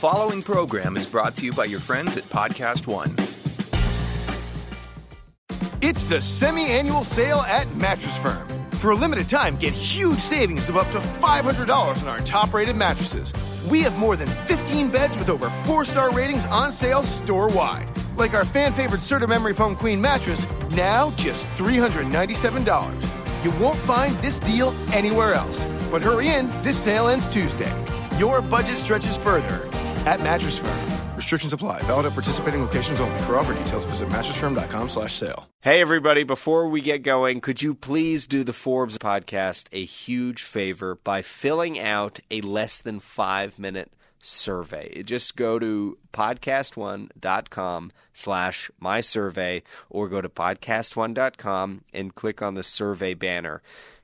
following program is brought to you by your friends at Podcast One. It's the semi annual sale at Mattress Firm. For a limited time, get huge savings of up to $500 on our top rated mattresses. We have more than 15 beds with over four star ratings on sale store wide. Like our fan favorite Serta Memory Foam Queen mattress, now just $397. You won't find this deal anywhere else. But hurry in, this sale ends Tuesday. Your budget stretches further at Mattress Firm. Restrictions apply. Valid at participating locations only. For offer details, visit mattressfirm.com slash sale. Hey, everybody, before we get going, could you please do the Forbes podcast a huge favor by filling out a less than five minute survey? Just go to podcastone.com slash my survey or go to podcastone.com and click on the survey banner.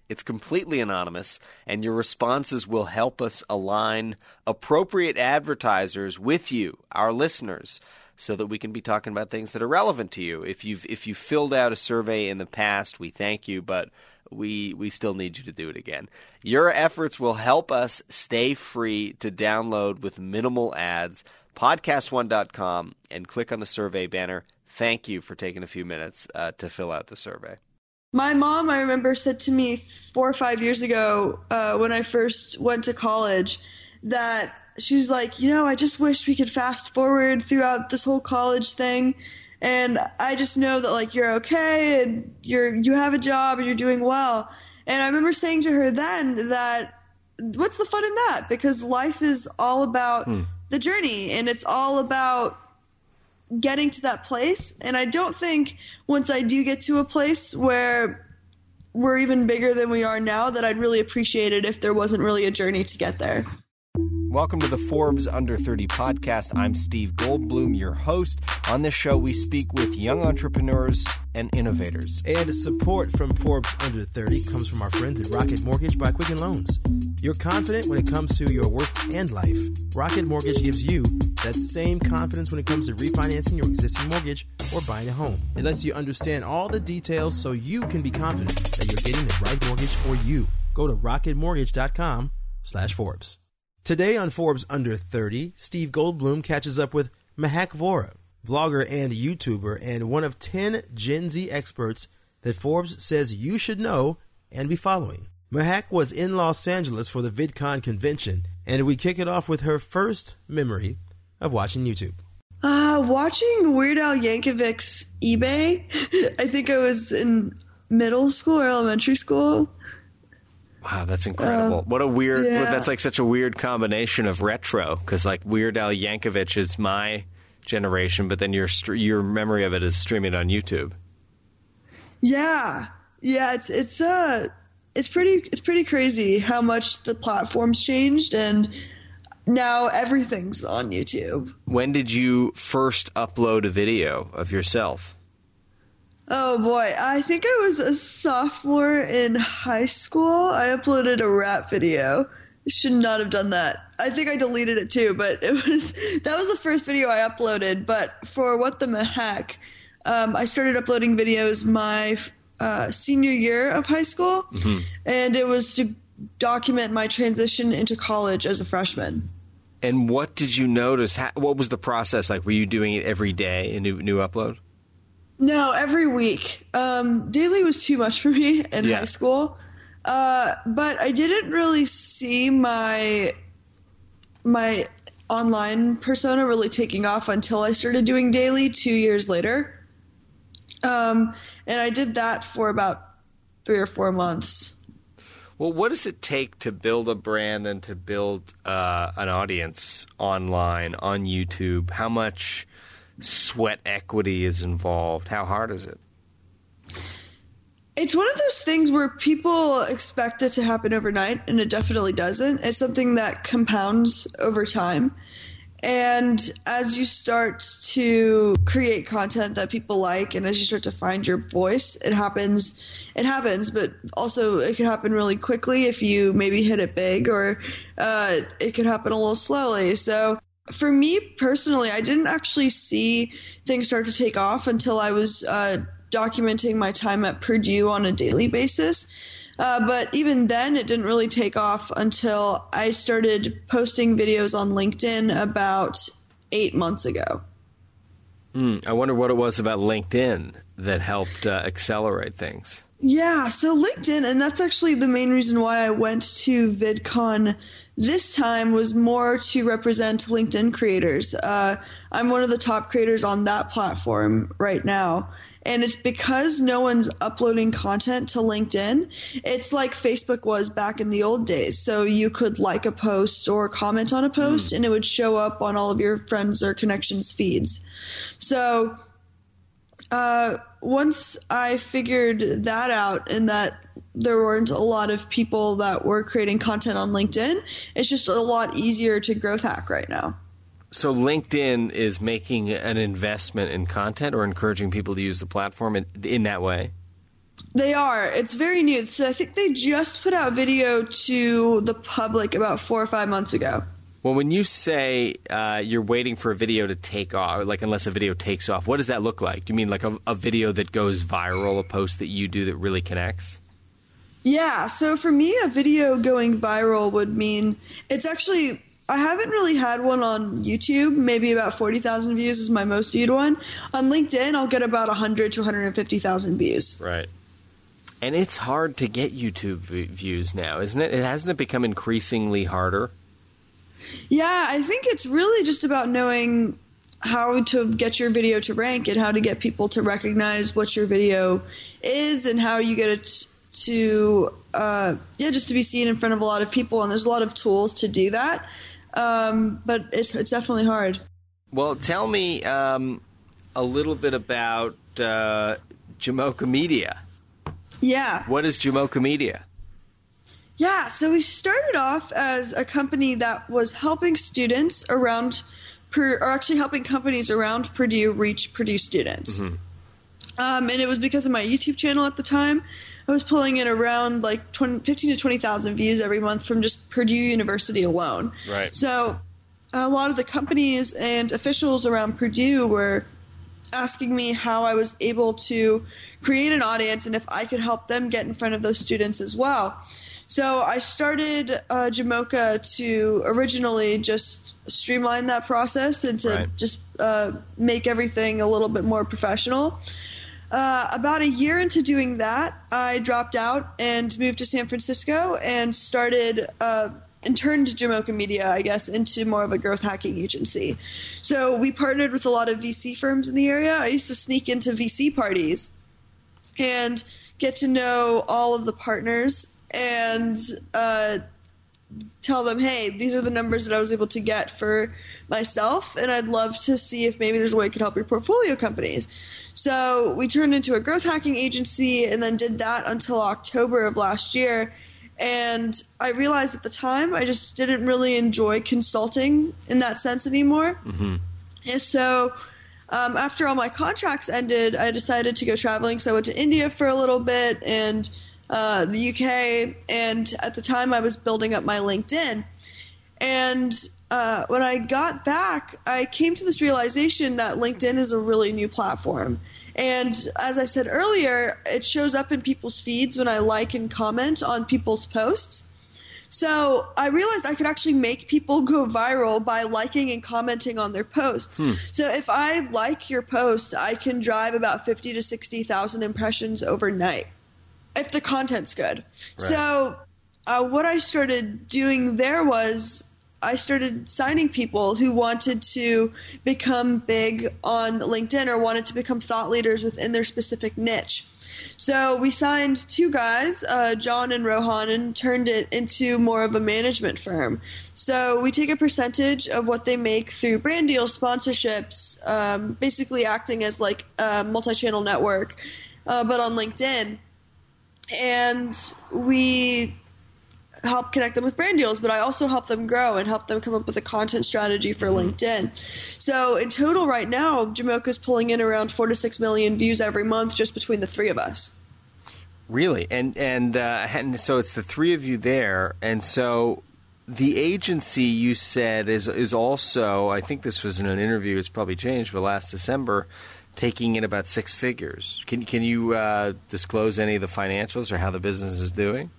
It's completely anonymous, and your responses will help us align appropriate advertisers with you, our listeners, so that we can be talking about things that are relevant to you. If you've if you filled out a survey in the past, we thank you, but we we still need you to do it again. Your efforts will help us stay free to download with minimal ads. Podcast1.com and click on the survey banner. Thank you for taking a few minutes uh, to fill out the survey. My mom, I remember, said to me four or five years ago uh, when I first went to college that she's like, you know, I just wish we could fast forward throughout this whole college thing, and I just know that like you're okay and you're you have a job and you're doing well. And I remember saying to her then that what's the fun in that? Because life is all about hmm. the journey and it's all about getting to that place. And I don't think once I do get to a place where we're even bigger than we are now, that I'd really appreciate it if there wasn't really a journey to get there. Welcome to the Forbes Under 30 podcast. I'm Steve Goldblum, your host. On this show, we speak with young entrepreneurs and innovators. And support from Forbes Under 30 comes from our friends at Rocket Mortgage by Quicken Loans. You're confident when it comes to your work and life. Rocket Mortgage gives you that same confidence when it comes to refinancing your existing mortgage or buying a home. It lets you understand all the details so you can be confident that you're getting the right mortgage for you. Go to rocketmortgage.com slash Forbes. Today on Forbes Under 30, Steve Goldblum catches up with Mehak Vohra, vlogger and YouTuber, and one of 10 Gen Z experts that Forbes says you should know and be following. Mehak was in Los Angeles for the VidCon convention, and we kick it off with her first memory of watching YouTube. Uh, watching Weird Al Yankovic's eBay. I think I was in middle school or elementary school. Wow, that's incredible! Uh, what a weird. yeah. That's like such a weird combination of retro because like Weird Al Yankovic is my generation, but then your your memory of it is streaming on YouTube. Yeah, yeah, it's it's uh it's pretty it's pretty crazy how much the platforms changed and now everything's on YouTube. When did you first upload a video of yourself? Oh boy, I think I was a sophomore in high school. I uploaded a rap video. Should not have done that. I think I deleted it too, but it was that was the first video I uploaded. But for what the heck, um, I started uploading videos my uh, senior year of high school, mm-hmm. and it was to document my transition into college as a freshman. And what did you notice? what was the process like? Were you doing it every day, a new new upload? No, every week. Um, daily was too much for me in yeah. high school. Uh, but I didn't really see my my online persona really taking off until I started doing daily two years later. Um, and I did that for about three or four months. Well, what does it take to build a brand and to build uh, an audience online on YouTube? How much sweat equity is involved? How hard is it? It's one of those things where people expect it to happen overnight, and it definitely doesn't. It's something that compounds over time. And as you start to create content that people like, and as you start to find your voice, it happens. It happens, but also it can happen really quickly if you maybe hit it big, or uh, it could happen a little slowly. So for me personally, I didn't actually see things start to take off until I was uh, documenting my time at Purdue on a daily basis. Uh, but even then, it didn't really take off until I started posting videos on LinkedIn about eight months ago. Mm, I wonder what it was about LinkedIn that helped uh, accelerate things. Yeah, so LinkedIn, and that's actually the main reason why I went to VidCon this time was more to represent LinkedIn creators. Uh, I'm one of the top creators on that platform right now. And it's because no one's uploading content to LinkedIn. It's like Facebook was back in the old days. So you could like a post or comment on a post, mm. and it would show up on all of your friends or connections feeds. So uh, once I figured that out and that there weren't a lot of people that were creating content on LinkedIn, it's just a lot easier to growth hack right now. So LinkedIn is making an investment in content or encouraging people to use the platform in, in that way? They are. It's very new. So I think they just put out video to the public about four or five months ago. Well, when you say uh, you're waiting for a video to take off, like unless a video takes off, what does that look like? You mean like a, a video that goes viral, a post that you do that really connects? Yeah. So for me, a video going viral would mean it's actually I haven't really had one on YouTube. Maybe about forty thousand views is my most viewed one. On LinkedIn, I'll get about hundred to one hundred and fifty thousand views. Right. And it's hard to get YouTube v- views now, isn't it? It hasn't it become increasingly harder. Yeah, I think it's really just about knowing how to get your video to rank and how to get people to recognize what your video is and how you get it to uh, yeah just to be seen in front of a lot of people and there's a lot of tools to do that. Um, but it's it's definitely hard. Well tell me um, a little bit about uh, Jamocha Media. Yeah. What is Jamocha Media? Yeah, so we started off as a company that was helping students around, or actually helping companies around Purdue reach Purdue students. Mm-hmm. Um, and it was because of my YouTube channel at the time. I was pulling in around like 20, 15 to 20,000 views every month from just Purdue University alone. Right. So a lot of the companies and officials around Purdue were asking me how I was able to create an audience and if I could help them get in front of those students as well. So I started uh, Jamocha to originally just streamline that process and to right. just uh, make everything a little bit more professional. Uh, about a year into doing that, I dropped out and moved to San Francisco and started uh, and turned Jamocha Media, I guess, into more of a growth hacking agency. So we partnered with a lot of VC firms in the area. I used to sneak into VC parties and get to know all of the partners and uh, tell them, hey, these are the numbers that I was able to get for myself, and I'd love to see if maybe there's a way I could help your portfolio companies. So we turned into a growth hacking agency and then did that until October of last year. And I realized at the time I just didn't really enjoy consulting in that sense anymore. Mm-hmm. And so um, after all my contracts ended, I decided to go traveling. So I went to India for a little bit and – uh, the UK, and at the time I was building up my LinkedIn. And uh, when I got back, I came to this realization that LinkedIn is a really new platform. And as I said earlier, it shows up in people's feeds when I like and comment on people's posts. So I realized I could actually make people go viral by liking and commenting on their posts. Hmm. So if I like your post, I can drive about 50 to 60,000 impressions overnight if the content's good. Right. So uh, what I started doing there was I started signing people who wanted to become big on LinkedIn or wanted to become thought leaders within their specific niche. So we signed two guys, uh, John and Rohan, and turned it into more of a management firm. So we take a percentage of what they make through brand deals, sponsorships, um, basically acting as like a multi-channel network, uh, but on LinkedIn and we help connect them with brand deals, but I also help them grow and help them come up with a content strategy for mm-hmm. LinkedIn. So in total, right now, Jamocha is pulling in around four to six million views every month just between the three of us. Really, and and uh, and so it's the three of you there, and so the agency you said is is also. I think this was in an interview. It's probably changed, but last December taking in about six figures. Can can you uh, disclose any of the financials or how the business is doing?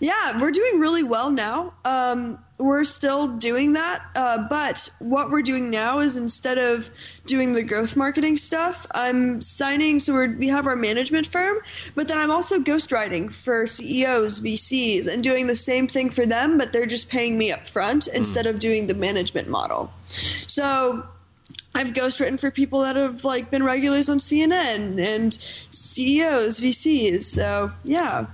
Yeah, we're doing really well now. Um, we're still doing that, uh, but what we're doing now is instead of doing the growth marketing stuff, I'm signing. So we're, we have our management firm, but then I'm also ghostwriting for CEOs, VCs, and doing the same thing for them, but they're just paying me up front instead of doing the management model. So I've ghostwritten for people that have like been regulars on CNN and CEOs, VCs. So yeah.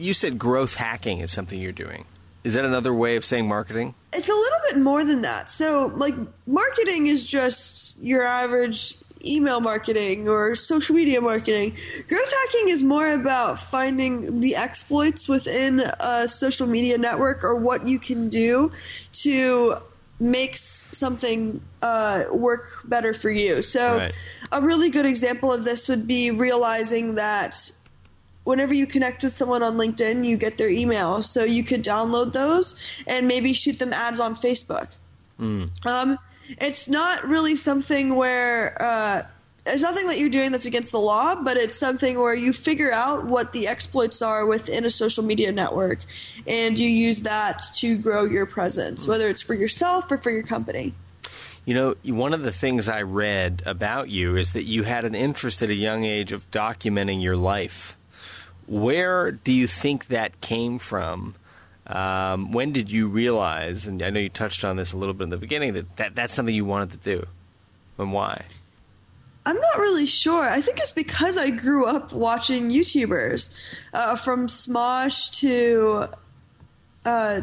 You said growth hacking is something you're doing. Is that another way of saying marketing? It's a little bit more than that. So, like, marketing is just your average email marketing or social media marketing. Growth hacking is more about finding the exploits within a social media network or what you can do to make something uh, work better for you. So, Right. a really good example of this would be realizing that whenever you connect with someone on LinkedIn, you get their email. So you could download those and maybe shoot them ads on Facebook. Um, it's not really something where uh, it's nothing that you're doing that's against the law, but it's something where you figure out what the exploits are within a social media network and you use that to grow your presence, whether it's for yourself or for your company. You know, one of the things I read about you is that you had an interest at a young age of documenting your life. Where do you think that came from? Um, when did you realize, and I know you touched on this a little bit in the beginning, that, that that's something you wanted to do? And why? I'm not really sure. I think it's because I grew up watching YouTubers, uh, from Smosh to, uh,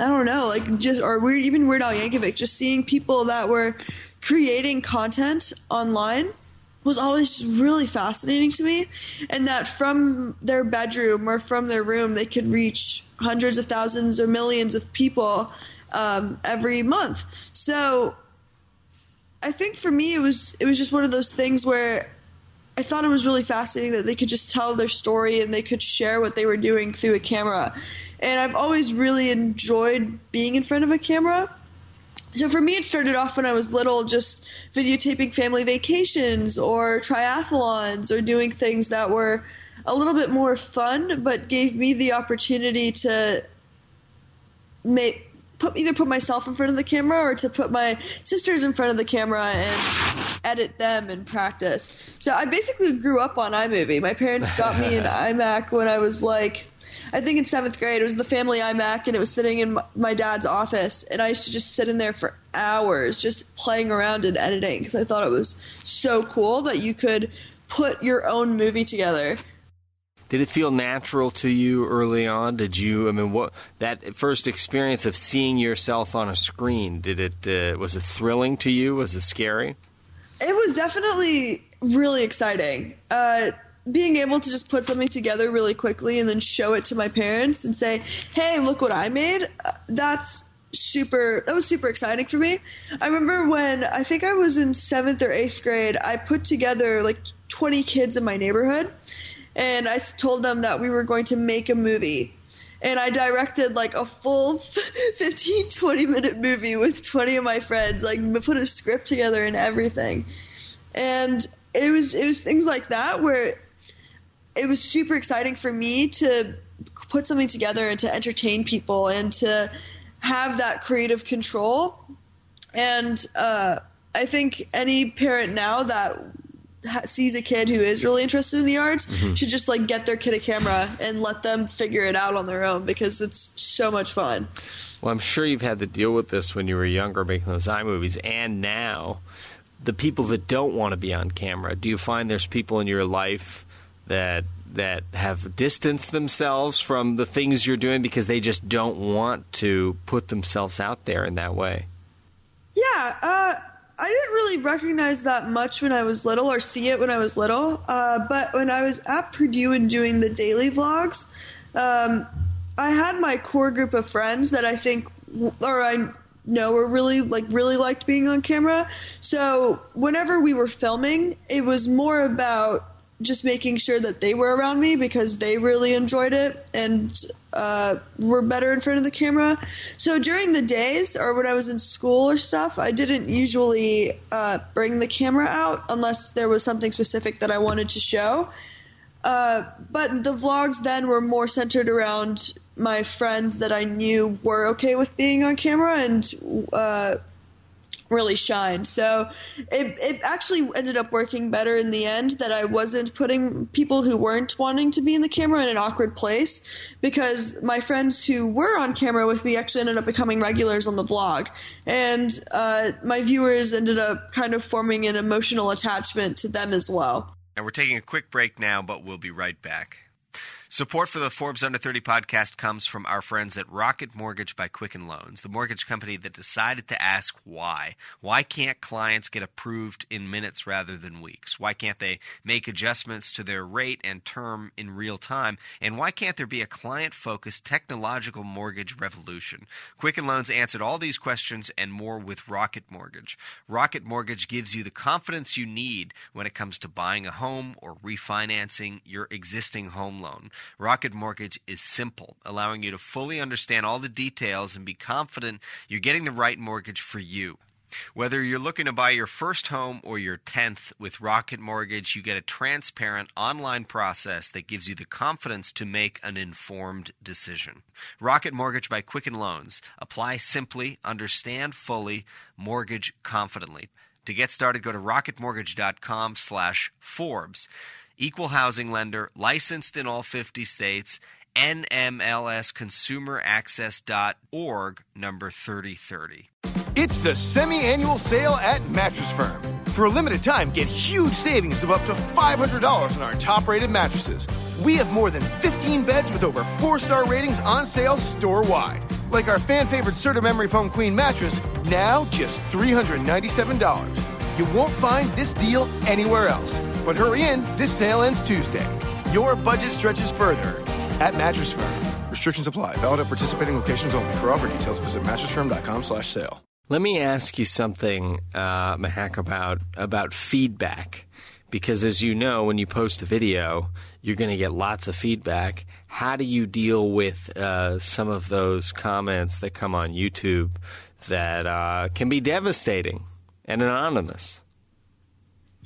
I don't know, like just or weird, even Weird Al Yankovic. Just seeing people that were creating content online was always just really fascinating to me, and that from their bedroom or from their room they could reach hundreds of thousands or millions of people um, every month. So I think for me it was it was just one of those things where I thought it was really fascinating that they could just tell their story and they could share what they were doing through a camera. And I've always really enjoyed being in front of a camera. So for me, it started off when I was little, just videotaping family vacations or triathlons or doing things that were a little bit more fun, but gave me the opportunity to make put either put myself in front of the camera or to put my sisters in front of the camera and edit them and practice. So I basically grew up on iMovie. My parents got me an iMac when I was like I think in seventh grade. It was the family iMac, and it was sitting in my, dad's office. And I used to just sit in there for hours, just playing around and editing, because I thought it was so cool that you could put your own movie together. Did it feel natural to you early on? Did you? I mean, what that first experience of seeing yourself on a screen? Did it? Uh, was it thrilling to you? Was it scary? It was definitely really exciting. Uh, being able to just put something together really quickly and then show it to my parents and say, "Hey, look what I made." Uh, that's super. That was super exciting for me. I remember when I think I was in seventh or eighth grade. I put together like 20 kids in my neighborhood, and I told them that we were going to make a movie. And I directed like a full 15, 20 minute movie with 20 of my friends, like put a script together and everything and it was it was things like that where it was super exciting for me to put something together and to entertain people and to have that creative control. And uh, i think any parent now that sees a kid who is really interested in the arts should just like get their kid a camera and let them figure it out on their own because it's so much fun. Well, I'm sure you've had to deal with this when you were younger making those iMovies, and now the people that don't want to be on camera. Do you find there's people in your life that that have distanced themselves from the things you're doing because they just don't want to put themselves out there in that way? Yeah, uh, I didn't really recognize that much when I was little or see it when I was little. Uh, but when I was at Purdue and doing the daily vlogs, um, I had my core group of friends that I think, or I know were really like really liked being on camera. So whenever we were filming, it was more about just making sure that they were around me because they really enjoyed it and uh, were better in front of the camera. So during the days or when I was in school or stuff, I didn't usually uh, bring the camera out unless there was something specific that I wanted to show. Uh, but the vlogs then were more centered around my friends that I knew were okay with being on camera and uh, really shined. So it, it actually ended up working better in the end that I wasn't putting people who weren't wanting to be in the camera in an awkward place because my friends who were on camera with me actually ended up becoming regulars on the vlog. And uh, my viewers ended up kind of forming an emotional attachment to them as well. And we're taking a quick break now, but we'll be right back. Support for the Forbes Under 30 podcast comes from our friends at Rocket Mortgage by Quicken Loans, the mortgage company that decided to ask why. Why can't clients get approved in minutes rather than weeks? Why can't they make adjustments to their rate and term in real time? And why can't there be a client focused technological mortgage revolution? Quicken Loans answered all these questions and more with Rocket Mortgage. Rocket Mortgage gives you the confidence you need when it comes to buying a home or refinancing your existing home loan. Rocket Mortgage is simple, allowing you to fully understand all the details and be confident you're getting the right mortgage for you. Whether you're looking to buy your first home or your 10th with Rocket Mortgage, you get a transparent online process that gives you the confidence to make an informed decision. Rocket Mortgage by Quicken Loans. Apply simply, understand fully, mortgage confidently. To get started, go to rocketmortgage.com slash Forbes. Equal housing lender, licensed in all 50 states, NMLSconsumeraccess.org, number 3030. It's the semi-annual sale at Mattress Firm. For a limited time, get huge savings of up to $500 on our top-rated mattresses. We have more than 15 beds with over 4-star ratings on sale store-wide. Like our fan-favorite Serta Memory Foam Queen mattress, now just $397. You won't find this deal anywhere else. But hurry in, this sale ends Tuesday. Your budget stretches further at Mattress Firm. Restrictions apply. Valid at participating locations only. For offer details, visit mattressfirm.com slash sale. Let me ask you something, uh, Mehak, about about feedback, because as you know, when you post a video, you're going to get lots of feedback. How do you deal with uh, some of those comments that come on YouTube that uh, can be devastating and anonymous?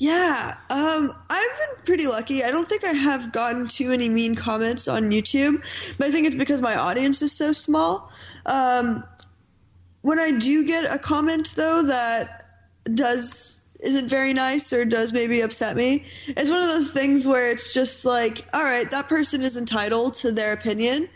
Yeah, um, I've been pretty lucky. I don't think I have gotten too many mean comments on YouTube, but I think it's because my audience is so small. Um, when I do get a comment though that does isn't very nice or does maybe upset me, it's one of those things where it's just like, all right, that person is entitled to their opinion.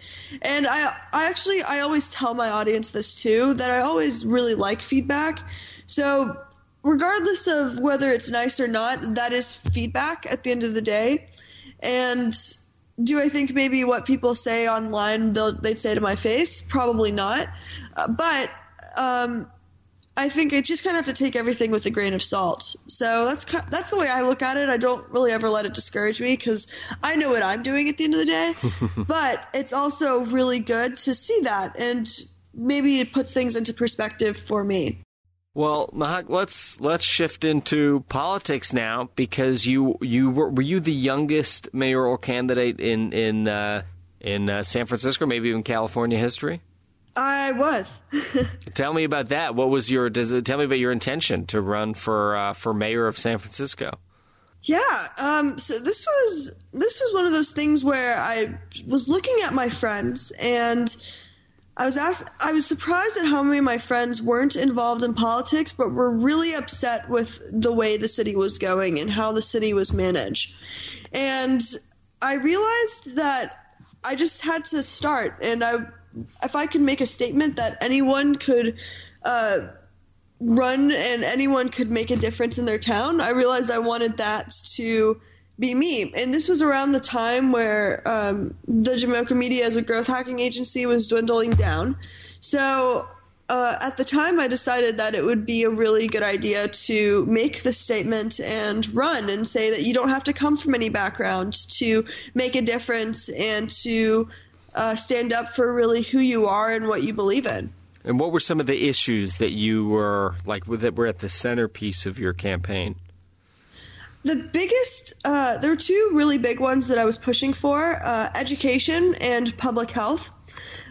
And I I actually I always tell my audience this too that I always really like feedback. So regardless of whether it's nice or not, that is feedback at the end of the day. And do I think maybe what people say online they they'd say to my face? Probably not. Uh, but um, I think I just kind of have to take everything with a grain of salt. So that's that's the way I look at it. I don't really ever let it discourage me because I know what I'm doing at the end of the day. but it's also really good to see that, and maybe it puts things into perspective for me. Well, Mehak, let's let's shift into politics now because you you were were you the youngest mayoral candidate in in uh, in uh, San Francisco, maybe even California history. I was. tell me about that. What was your? Tell me about your intention to run for uh, for mayor of San Francisco. Yeah. Um, so this was this was one of those things where I was looking at my friends and I was asked. I was surprised at how many of my friends weren't involved in politics, but were really upset with the way the city was going and how the city was managed. And I realized that I just had to start, and I if I could make a statement that anyone could uh, run and anyone could make a difference in their town, I realized I wanted that to be me. And this was around the time where um, the Jamocha Media as a growth hacking agency was dwindling down. So uh, at the time, I decided that it would be a really good idea to make the statement and run and say that you don't have to come from any background to make a difference and to uh, stand up for really who you are and what you believe in. And what were some of the issues that you were like that were at the centerpiece of your campaign? The biggest, uh, there were two really big ones that I was pushing for uh, education and public health.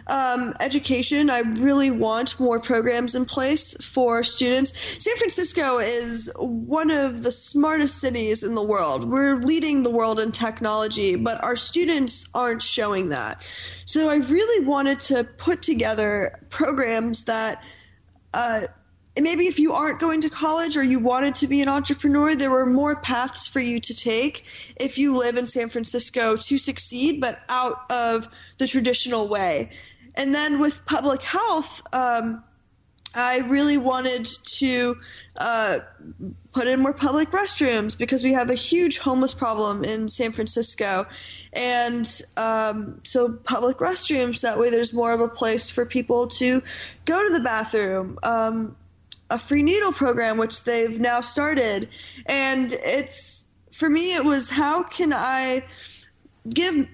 Um, education, I really want more programs in place for students. San Francisco is one of the smartest cities in the world. We're leading the world in technology, but our students aren't showing that. So I really wanted to put together programs that uh, maybe if you aren't going to college or you wanted to be an entrepreneur, there were more paths for you to take if you live in San Francisco to succeed, but out of the traditional way. And then with public health, um, I really wanted to uh, put in more public restrooms because we have a huge homeless problem in San Francisco. And um, so, public restrooms, that way there's more of a place for people to go to the bathroom. Um, a free needle program, which they've now started. And it's, for me, it was how can I give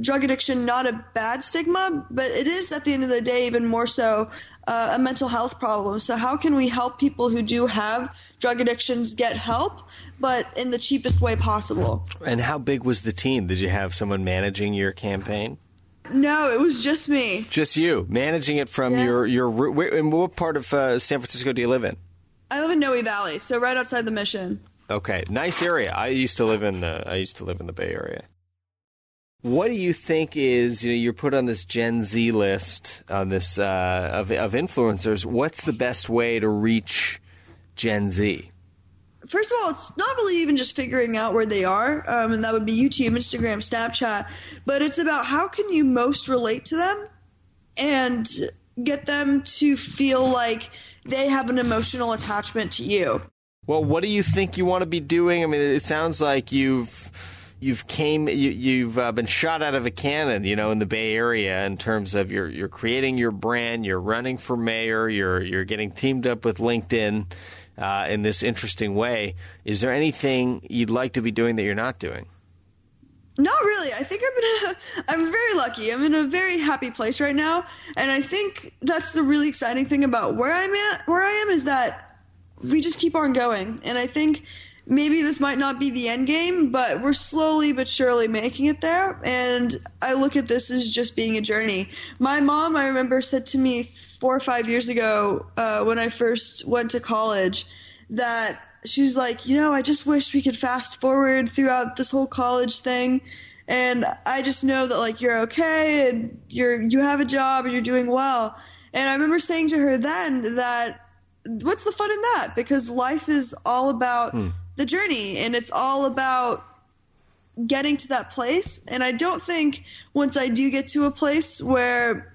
drug addiction not a bad stigma, but it is at the end of the day even more so uh, a mental health problem. So, how can we help people who do have drug addictions get help, but in the cheapest way possible? And how big was the team? Did you have someone managing your campaign? No, it was just me. Just you managing it from Yeah. your your. Where, in what part of uh, San Francisco do you live in? I live in Noe Valley, so right outside the Mission. Okay, nice area. I used to live in uh, I used to live in the Bay Area. What do you think is you know you're put on this Gen Z list on this uh, of of influencers? What's the best way to reach Gen Z? First of all, it's not really even just figuring out where they are, um, and that would be YouTube, Instagram, Snapchat, but it's about how can you most relate to them and get them to feel like they have an emotional attachment to you. Well, what do you think you want to be doing? I mean, it sounds like you've you've came you, you've uh, been shot out of a cannon, you know, in the Bay Area in terms of you're you're creating your brand, you're running for mayor, you're you're getting teamed up with LinkedIn uh, in this interesting way. Is there anything you'd like to be doing that you're not doing? Not really. I think I'm in a, I'm very lucky. I'm in a very happy place right now, and I think that's the really exciting thing about where I'm at. Where I am is that we just keep on going, and I think maybe this might not be the end game, but we're slowly but surely making it there. And I look at this as just being a journey. My mom, I remember, said to me four or five years ago uh, when I first went to college that she's like, you know, I just wish we could fast forward throughout this whole college thing. And I just know that like you're okay and you're you have a job and you're doing well. And I remember saying to her then that what's the fun in that? Because life is all about the journey and it's all about getting to that place. And I don't think once I do get to a place where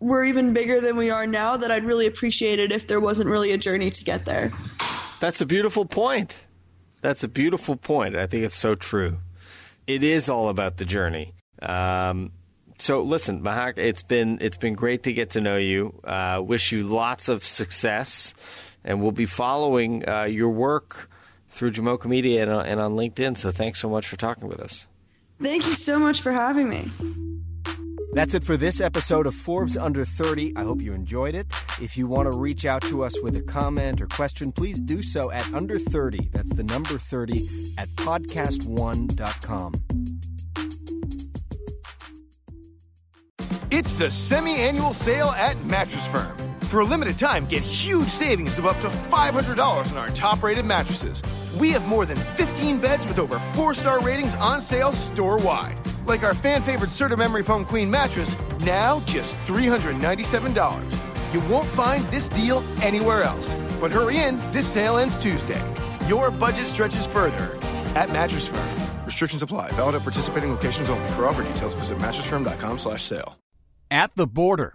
we're even bigger than we are now that I'd really appreciate it if there wasn't really a journey to get there. That's a beautiful point. That's a beautiful point. I think it's so true. It is all about the journey. Um, so listen, Mehak, it's been it's been great to get to know you. Uh, wish you lots of success, and we'll be following uh, your work through Jamocha Media and, on- and on LinkedIn. So thanks so much for talking with us. Thank you so much for having me. That's it for this episode of Forbes Under 30. I hope you enjoyed it. If you want to reach out to us with a comment or question, please do so at under 30. That's the number 30 at podcast1.com. It's the semi annual sale at Mattress Firm. For a limited time, get huge savings of up to $500 on our top rated mattresses. We have more than 15 beds with over four star ratings on sale store wide. Like our fan favorite Serta Memory Foam Queen mattress, now just $397. You won't find this deal anywhere else. But hurry in, this sale ends Tuesday. Your budget stretches further at Mattress Firm. Restrictions apply. Valid at participating locations only. For offer details, visit mattressfirm.com slash sale. At the border,